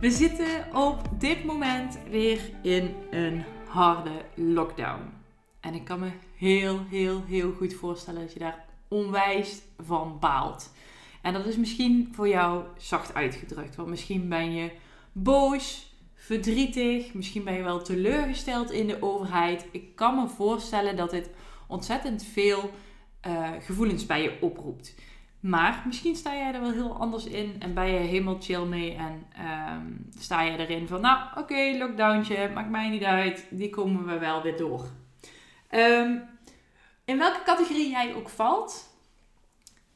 We zitten op dit moment weer in een harde lockdown. En ik kan me heel, heel, heel goed voorstellen dat je daar onwijs van baalt. En dat is misschien voor jou zacht uitgedrukt. Want misschien ben je boos, verdrietig, misschien ben je wel teleurgesteld in de overheid. Ik kan me voorstellen dat dit ontzettend veel uh, gevoelens bij je oproept. Maar misschien sta jij er wel heel anders in en ben je helemaal chill mee en ehm, sta je erin van, nou oké, okay, maakt mij niet uit, die komen we wel weer door. Um, in welke categorie jij ook valt,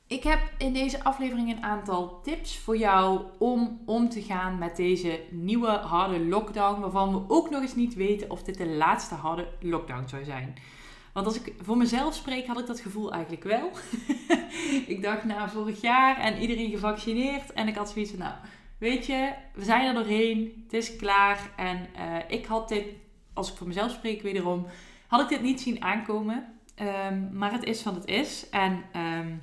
ik heb in deze aflevering een aantal tips voor jou om om te gaan met deze nieuwe harde lockdown, waarvan we ook nog eens niet weten of dit de laatste harde lockdown zou zijn. Want als ik voor mezelf spreek, had ik dat gevoel eigenlijk wel. ik dacht, nou, vorig jaar en iedereen gevaccineerd. En ik had zoiets van, nou, weet je, we zijn er doorheen. Het is klaar. En uh, ik had dit, als ik voor mezelf spreek wederom, had ik dit niet zien aankomen. Um, maar het is wat het is. En um,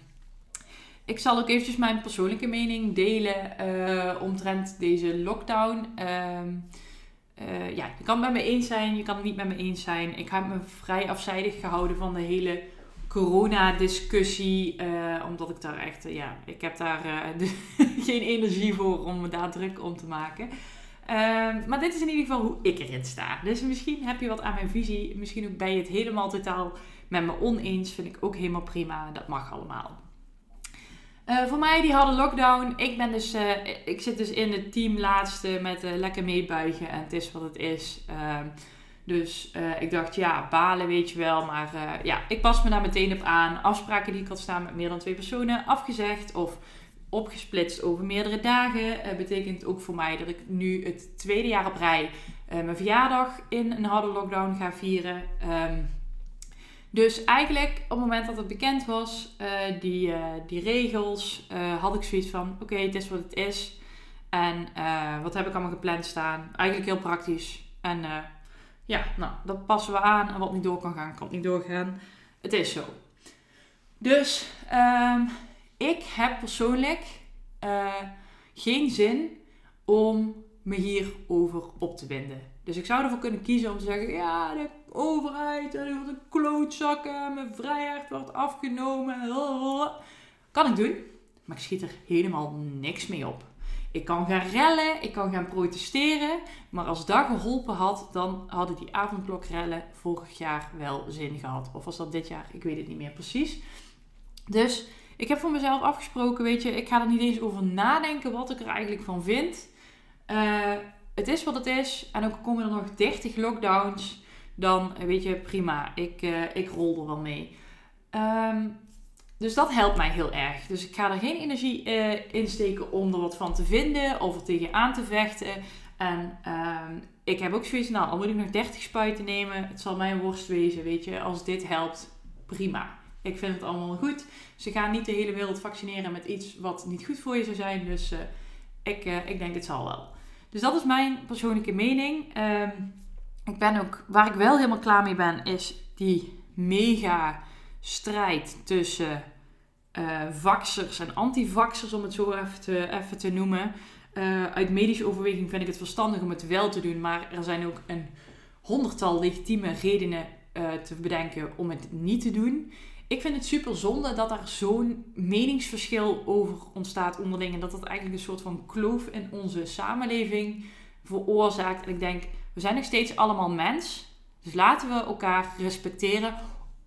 ik zal ook eventjes mijn persoonlijke mening delen uh, omtrent deze lockdown. Um, uh, ja, je kan het met me eens zijn, je kan het niet met me eens zijn. Ik heb me vrij afzijdig gehouden van de hele corona-discussie. Uh, omdat ik daar echt, uh, ja, ik heb daar de, geen energie voor om me daar druk om te maken. Ehm, maar dit is in ieder geval hoe ik erin sta. Dus misschien heb je wat aan mijn visie. Misschien ook ben je het helemaal totaal met me oneens. Vind ik ook helemaal prima. Dat mag allemaal. Voor mij die hadden lockdown. Ik, ben dus, ik zit dus in het team laatste met lekker meebuigen en het is wat het is. Ehm, dus ik dacht, ja, balen weet je wel. Maar ja, ik pas me daar meteen op aan. Afspraken die ik had staan met meer dan twee personen afgezegd of opgesplitst over meerdere dagen. betekent ook voor mij dat ik nu het tweede jaar op rij mijn verjaardag in een harde lockdown ga vieren. Um, dus eigenlijk op het moment dat het bekend was, die, die regels, had ik zoiets van: oké, het is wat het is. En wat heb ik allemaal gepland staan? Eigenlijk heel praktisch. En ja, nou, dat passen we aan. En wat niet door kan gaan, kan niet doorgaan. Het is zo. Dus um, ik heb persoonlijk geen zin om me hierover op te winden. Dus ik zou ervoor kunnen kiezen om te zeggen: ja, de overheid wat een klootzakken, mijn vrijheid wordt afgenomen. Kan ik doen, maar ik schiet er helemaal niks mee op. Ik kan gaan rellen, ik kan gaan protesteren, maar als dat geholpen had, dan hadden die avondklokrellen vorig jaar wel zin gehad. Of was dat dit jaar? Ik weet het niet meer precies. Dus ik heb voor mezelf afgesproken, weet je, ik ga er niet eens over nadenken wat ik er eigenlijk van vind. Uh, het is wat het is. En ook komen er nog 30 lockdowns, dan weet je, prima. Ik, uh, ik rol er wel mee. Um, dus dat helpt mij heel erg. Dus ik ga er geen energie uh, in steken om er wat van te vinden of er tegenaan te vechten. En um, ik heb ook zoiets, nou, al moet ik nog 30 spuiten nemen. Het zal mij een worst wezen, weet je. Als dit helpt, prima. Ik vind het allemaal goed. Ze gaan niet de hele wereld vaccineren met iets wat niet goed voor je zou zijn. Dus uh, ik, ik denk het zal wel. Dus dat is mijn persoonlijke mening. Um, ik ben ook, waar ik wel helemaal klaar mee ben, is die mega strijd tussen uh, vaxers en antivaxers, om het zo even te, even te noemen. Uh, uit medische overweging vind ik het verstandig om het wel te doen, maar er zijn ook een honderdtal legitieme redenen uh, te bedenken om het niet te doen. Ik vind het super zonde dat er zo'n meningsverschil over ontstaat onderling. En dat dat eigenlijk een soort van kloof in onze samenleving veroorzaakt. En ik denk, we zijn nog steeds allemaal mens. Dus laten we elkaar respecteren.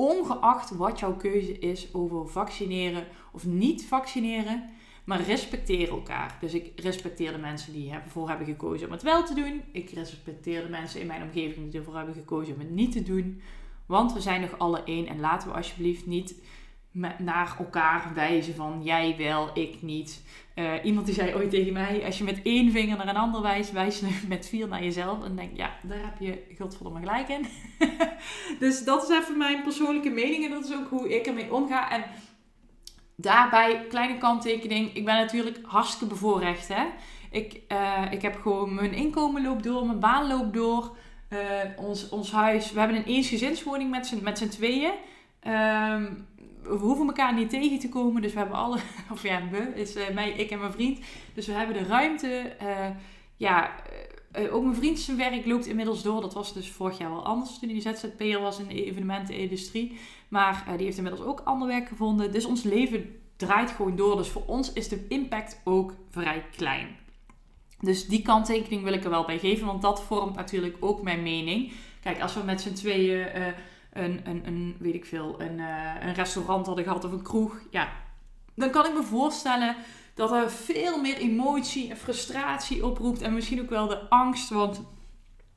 Ongeacht wat jouw keuze is over vaccineren of niet vaccineren. Maar respecteer elkaar. Dus ik respecteer de mensen die ervoor hebben gekozen om het wel te doen. Ik respecteer de mensen in mijn omgeving die ervoor hebben gekozen om het niet te doen. Want we zijn nog alle één. En laten we alsjeblieft niet naar elkaar wijzen van jij wel, ik niet. Uh, iemand die zei ooit tegen mij, als je met één vinger naar een ander wijst, wijs je met vier naar jezelf. En denk ja, daar heb je godverdomme gelijk in. dus dat is even mijn persoonlijke mening en dat is ook hoe ik ermee omga. En daarbij, kleine kanttekening, ik ben natuurlijk hartstikke bevoorrecht. Hè? Ik, uh, ik heb gewoon, mijn inkomen loopt door, mijn baan loopt door. Uh, ons, ons huis, we hebben een eensgezinswoning met z'n, tweeën. Um, we hoeven elkaar niet tegen te komen. Dus we hebben alle, of ja, we, is uh, mij, ik en mijn vriend. Dus we hebben de ruimte. Uh, ja, uh, ook mijn vriend zijn werk loopt inmiddels door. Dat was dus vorig jaar wel anders toen hij ZZP'er was in de evenementenindustrie. Maar die heeft inmiddels ook ander werk gevonden. Dus ons leven draait gewoon door. Dus voor ons is de impact ook vrij klein. Dus die kanttekening wil ik er wel bij geven, want dat vormt natuurlijk ook mijn mening. Kijk, als we met z'n tweeën een, een, een, weet ik veel, een, uh, een restaurant hadden gehad of een kroeg, ja, dan kan ik me voorstellen dat er veel meer emotie en frustratie oproept en misschien ook wel de angst. Want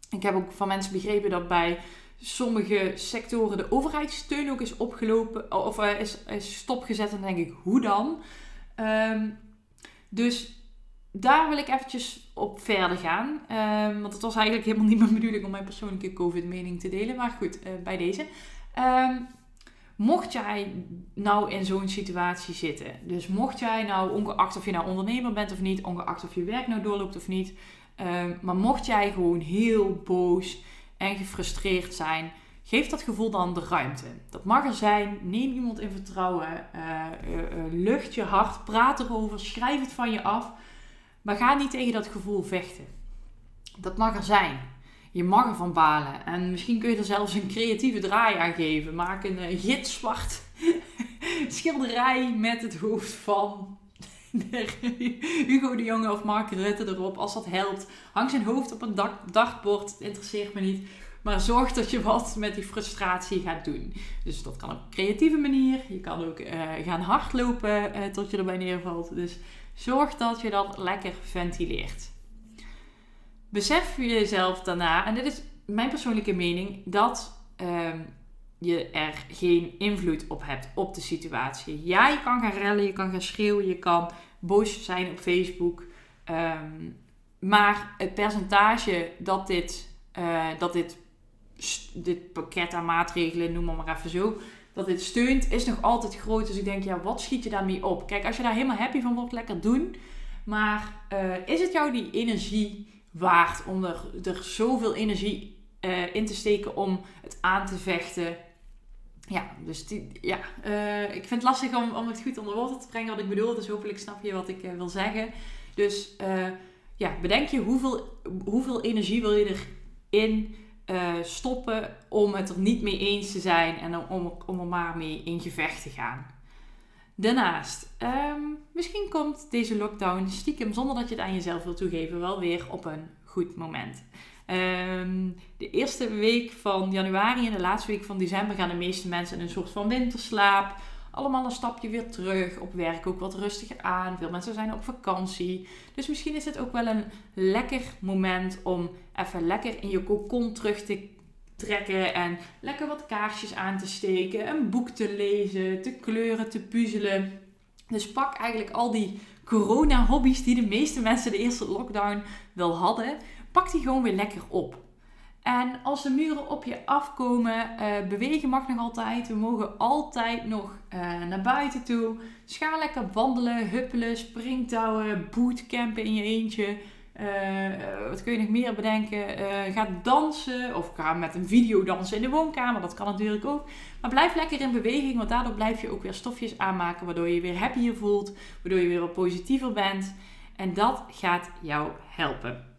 ik heb ook van mensen begrepen dat bij sommige sectoren de overheidssteun ook is opgelopen of uh, is, is stopgezet. En dan denk ik, hoe dan? Um, dus daar wil ik eventjes op verder gaan. Um, want het was eigenlijk helemaal niet mijn bedoeling om mijn persoonlijke COVID-mening te delen. Maar goed, uh, bij deze. Um, mocht jij nou in zo'n situatie zitten. Dus mocht jij nou, ongeacht of je nou ondernemer bent of niet. Ongeacht of je werk nou doorloopt of niet. Um, maar mocht jij gewoon heel boos en gefrustreerd zijn. Geef dat gevoel dan de ruimte. Dat mag er zijn. Neem iemand in vertrouwen. Uh, uh, lucht je hart. Praat erover. Schrijf het van je af. Maar ga niet tegen dat gevoel vechten. Dat mag er zijn. Je mag ervan balen. En misschien kun je er zelfs een creatieve draai aan geven. Maak een uh, gitzwart schilderij met het hoofd van Hugo de Jonge of Mark Rutte erop. Als dat helpt. Hang zijn hoofd op een dak, dagbord. Het interesseert me niet. Maar zorg dat je wat met die frustratie gaat doen. Dus dat kan op een creatieve manier. Je kan ook uh, gaan hardlopen uh, tot je erbij neervalt. Dus Zorg dat je dat lekker ventileert. Besef jezelf daarna, en dit is mijn persoonlijke mening, dat um, je er geen invloed op hebt op de situatie. Ja, je kan gaan rellen, je kan gaan schreeuwen, je kan boos zijn op Facebook. Um, maar het percentage dat dit, uh, dat dit, dit pakket aan maatregelen, noem maar even zo, dat dit steunt, is nog altijd groot. Dus ik denk, ja, wat schiet je daarmee op? Kijk, als je daar helemaal happy van wordt, lekker doen. Maar uh, is het jou die energie waard om er, er zoveel energie uh, in te steken om het aan te vechten? Ja, dus die, ja, uh, ik vind het lastig om, om het goed onder woorden te brengen wat ik bedoel. Dus hopelijk snap je wat ik wil zeggen. Dus ja, bedenk je hoeveel, hoeveel energie wil je erin uh, stoppen om het er niet mee eens te zijn en om, om er maar mee in gevecht te gaan. Daarnaast, um, misschien komt deze lockdown stiekem zonder dat je het aan jezelf wil toegeven wel weer op een goed moment. Um, de eerste week van januari en de laatste week van december gaan de meeste mensen in een soort van winterslaap allemaal een stapje weer terug. Op werk ook wat rustiger aan. Veel mensen zijn op vakantie. Dus misschien is het ook wel een lekker moment om even lekker in je cocon terug te trekken. En lekker wat kaarsjes aan te steken. Een boek te lezen, te kleuren, te puzzelen. Dus pak eigenlijk al die corona-hobby's die de meeste mensen de eerste lockdown wel hadden. Pak die gewoon weer lekker op. En als de muren op je afkomen, uh, bewegen mag nog altijd. We mogen altijd nog uh, naar buiten toe. Dus ga lekker wandelen, huppelen, springtouwen, bootcampen in je eentje. Uh, wat kun je nog meer bedenken? ga dansen of ga met een video dansen in de woonkamer. Dat kan natuurlijk ook. Maar blijf lekker in beweging, want daardoor blijf je ook weer stofjes aanmaken. Waardoor je weer happier voelt, waardoor je weer wat positiever bent. En dat gaat jou helpen.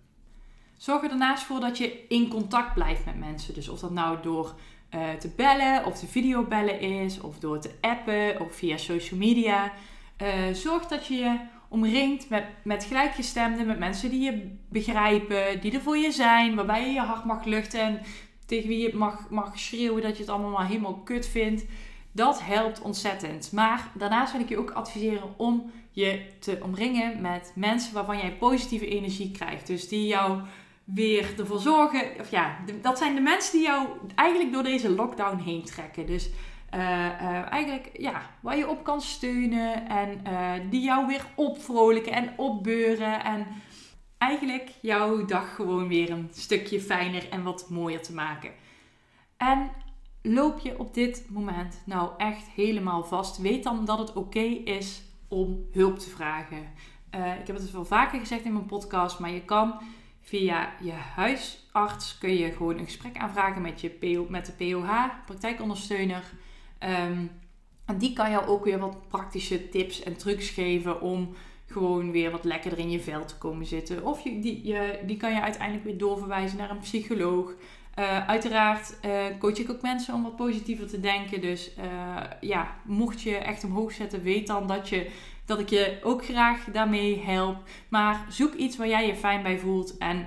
Zorg er daarnaast voor dat je in contact blijft met mensen. Dus of dat nou door uh, te bellen of de videobellen is, of door te appen of via social media. Uh, zorg dat je je omringt met, met gelijkgestemden, met mensen die je begrijpen, die er voor je zijn, waarbij je je hart mag luchten en tegen wie je mag, mag schreeuwen dat je het allemaal maar helemaal kut vindt. Dat helpt ontzettend. Maar daarnaast wil ik je ook adviseren om je te omringen met mensen waarvan jij positieve energie krijgt. Dus die jou weer ervoor zorgen. Of ja, dat zijn de mensen die jou eigenlijk door deze lockdown heen trekken. Dus eigenlijk ja, waar je op kan steunen en die jou weer opvrolijken en opbeuren. En eigenlijk jouw dag gewoon weer een stukje fijner en wat mooier te maken. En loop je op dit moment nou echt helemaal vast, weet dan dat het oké is om hulp te vragen. Ik heb het wel vaker gezegd in mijn podcast, maar je kan via je huisarts kun je gewoon een gesprek aanvragen met, je PO, met de POH, praktijkondersteuner. Um, en die kan jou ook weer wat praktische tips en trucs geven om gewoon weer wat lekkerder in je vel te komen zitten. Of je, die, je, die kan je uiteindelijk weer doorverwijzen naar een psycholoog. Uh, uiteraard uh, coach ik ook mensen om wat positiever te denken. Dus uh, ja, mocht je echt omhoog zetten, weet dan dat, je, dat ik je ook graag daarmee help. Maar zoek iets waar jij je fijn bij voelt. En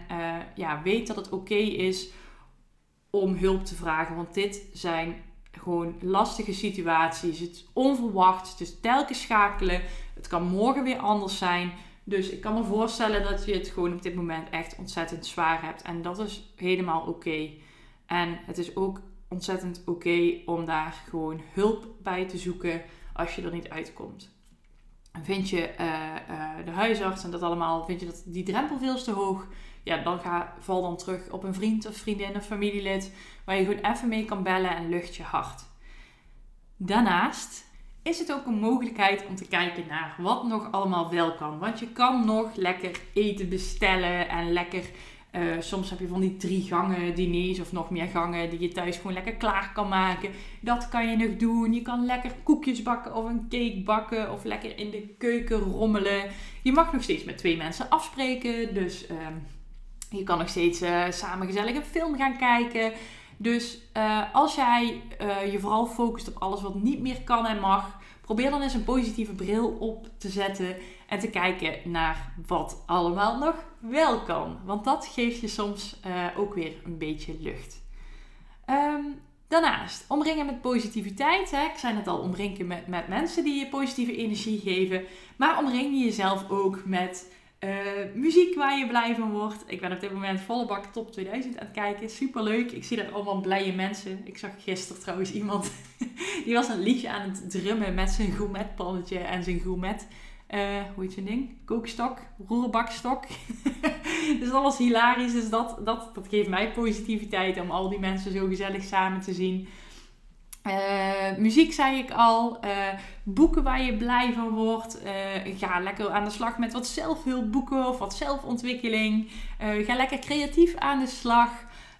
ja, weet dat het oké is om hulp te vragen. Want dit zijn gewoon lastige situaties. Het is onverwacht. Is telkens schakelen. Het kan morgen weer anders zijn. Dus ik kan me voorstellen dat je het gewoon op dit moment echt ontzettend zwaar hebt. En dat is helemaal oké. En het is ook ontzettend oké om daar gewoon hulp bij te zoeken als je er niet uitkomt. vind je uh, uh, de huisarts en dat allemaal, vind je dat die drempel veel te hoog? Ja, dan ga, val dan terug op een vriend of vriendin of familielid waar je gewoon even mee kan bellen en lucht je hart. Daarnaast is het ook een mogelijkheid om te kijken naar wat nog allemaal wel kan. Want je kan nog lekker eten bestellen en lekker. Uh, soms heb je van die drie gangen diners of nog meer gangen die je thuis gewoon lekker klaar kan maken. Dat kan je nog doen. Je kan lekker koekjes bakken of een cake bakken of lekker in de keuken rommelen. Je mag nog steeds met twee mensen afspreken. Dus uh, je kan nog steeds uh, samen gezellig een film gaan kijken. Dus uh, als jij je vooral focust op alles wat niet meer kan en mag, probeer dan eens een positieve bril op te zetten en te kijken naar wat allemaal nog wel kan. Want dat geeft je soms uh, ook weer een beetje lucht. Um, daarnaast, omringen met positiviteit. Hè? Ik zei net al, omringen met, met mensen die je positieve energie geven. Maar omring je jezelf ook met uh, muziek waar je blij van wordt. Ik ben op dit moment volle bak top 2000 aan het kijken. Super leuk. Ik zie daar allemaal blije mensen. Ik zag gisteren trouwens iemand die was een liedje aan het drummen met zijn gourmetpannetje en zijn gourmet. Uh, hoe heet zijn ding? Kookstok, roerbakstok. dus dat was hilarisch. Dus dat, dat, dat geeft mij positiviteit om al die mensen zo gezellig samen te zien. Uh, muziek zei ik al. Uh, boeken waar je blij van wordt. Uh, ga lekker aan de slag met wat zelfhulpboeken of wat zelfontwikkeling. ga lekker creatief aan de slag.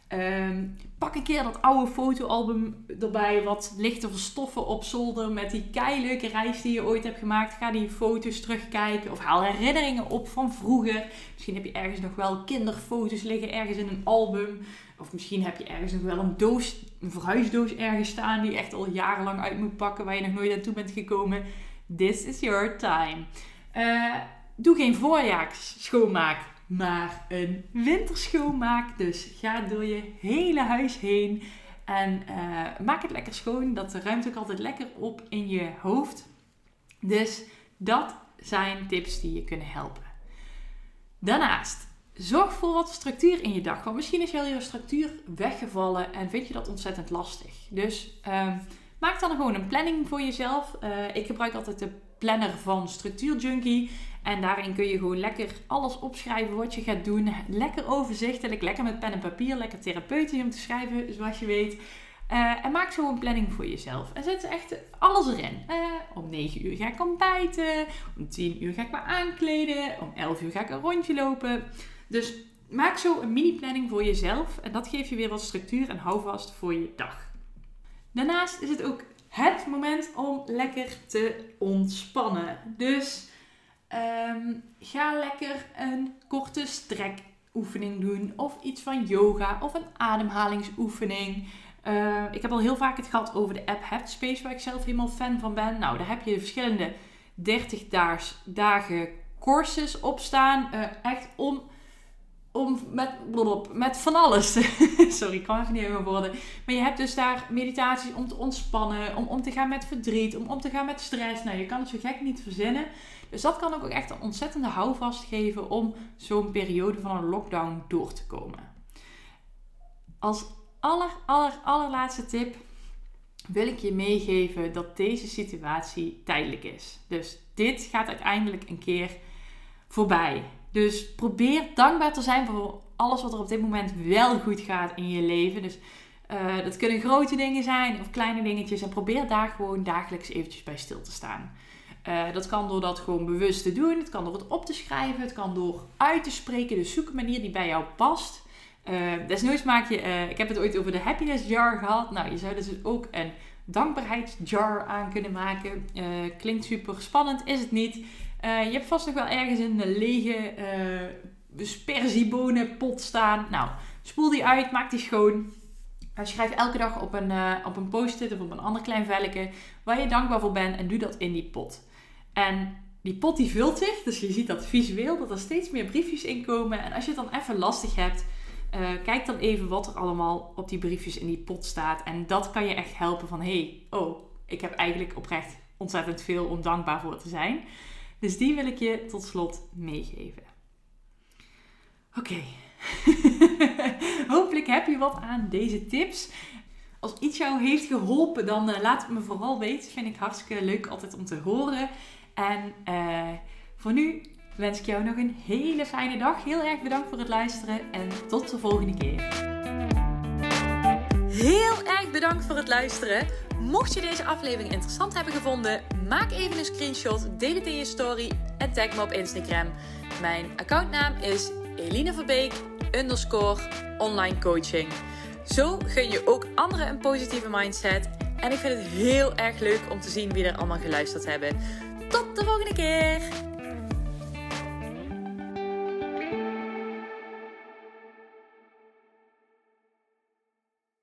Ehm, pak een keer dat oude fotoalbum erbij. Wat ligt te verstoffen op zolder. Met die keileuke reis die je ooit hebt gemaakt. Ga die foto's terugkijken. Of haal herinneringen op van vroeger. Misschien heb je ergens nog wel kinderfoto's liggen. Ergens in een album. Of misschien heb je ergens nog wel een doos, een verhuisdoos ergens staan die je echt al jarenlang uit moet pakken, waar je nog nooit aan toe bent gekomen. This is your time. Uh, doe geen voorjaarsschoonmaak, maar een winterschoonmaak. Dus ga door je hele huis heen en uh, maak het lekker schoon. Dat ruimt ook altijd lekker op in je hoofd. Dus dat zijn tips die je kunnen helpen. Daarnaast Zorg voor wat structuur in je dag. Want misschien is wel je structuur weggevallen en vind je dat ontzettend lastig. Dus um, maak dan gewoon een planning voor jezelf. Uh, ik gebruik altijd de planner van Structuur Junkie. En daarin kun je gewoon lekker alles opschrijven wat je gaat doen. Lekker overzichtelijk, lekker met pen en papier, lekker therapeutisch om te schrijven, zoals je weet. Uh, en maak zo een planning voor jezelf. En zet echt alles erin. Uh, om 9 uur ga ik ontbijten. Om 10 uur ga ik me aankleden. Om 11 uur ga ik een rondje lopen. Dus maak zo een mini-planning voor jezelf en dat geeft je weer wat structuur en houvast voor je dag. Daarnaast is het ook het moment om lekker te ontspannen. Dus ehm, ga lekker een korte strekoefening doen of iets van yoga of een ademhalingsoefening. Uh, ik heb al heel vaak het gehad over de app Headspace, waar ik zelf helemaal fan van ben. Nou, daar heb je verschillende 30 dagen courses op staan. Uh, echt om om met, met van alles. Sorry, ik kan even niet meer worden. Maar je hebt dus daar meditaties om te ontspannen, om om te gaan met verdriet, om om te gaan met stress. Nou, je kan het zo gek niet verzinnen. Dus dat kan ook echt een ontzettende houvast geven om zo'n periode van een lockdown door te komen. Als aller, aller, allerlaatste tip. wil ik je meegeven dat deze situatie tijdelijk is. Dus dit gaat uiteindelijk een keer voorbij. Dus probeer dankbaar te zijn voor alles wat er op dit moment wel goed gaat in je leven. Dus uh, dat kunnen grote dingen zijn of kleine dingetjes. En probeer daar gewoon dagelijks eventjes bij stil te staan. Uh, dat kan door dat gewoon bewust te doen. Het kan door het op te schrijven. Het kan door uit te spreken. Dus zoek een manier die bij jou past. Uh, desnoods maak je... ik heb het ooit over de happiness jar gehad. Nou, je zou dus ook een dankbaarheidsjar aan kunnen maken. klinkt super spannend. Is het niet. Je hebt vast nog wel ergens een lege sperziebonenpot staan. Nou, spoel die uit. Maak die schoon. Schrijf elke dag op een, uh, op een post-it of op een ander klein velletje waar je dankbaar voor bent en doe dat in die pot. En die pot die vult zich, dus je ziet dat visueel, dat er steeds meer briefjes in komen. En als je het dan even lastig hebt, uh, kijk dan even wat er allemaal op die briefjes in die pot staat. En dat kan je echt helpen van, hey, oh, ik heb eigenlijk oprecht ontzettend veel om dankbaar voor te zijn. Dus die wil ik je tot slot meegeven. Oké, Hopelijk heb je wat aan deze tips. Als iets jou heeft geholpen, dan uh, laat het me vooral weten. Vind ik hartstikke leuk altijd om te horen. En uh, voor nu wens ik jou nog een hele fijne dag. Heel erg bedankt voor het luisteren en tot de volgende keer. Heel erg bedankt voor het luisteren. Mocht je deze aflevering interessant hebben gevonden, maak even een screenshot, deel het in je story en tag me op Instagram. Mijn accountnaam is Eline Verbeek underscore online coaching. Zo gun je ook anderen een positieve mindset. En ik vind het heel erg leuk om te zien wie er allemaal geluisterd hebben. Tot de volgende keer!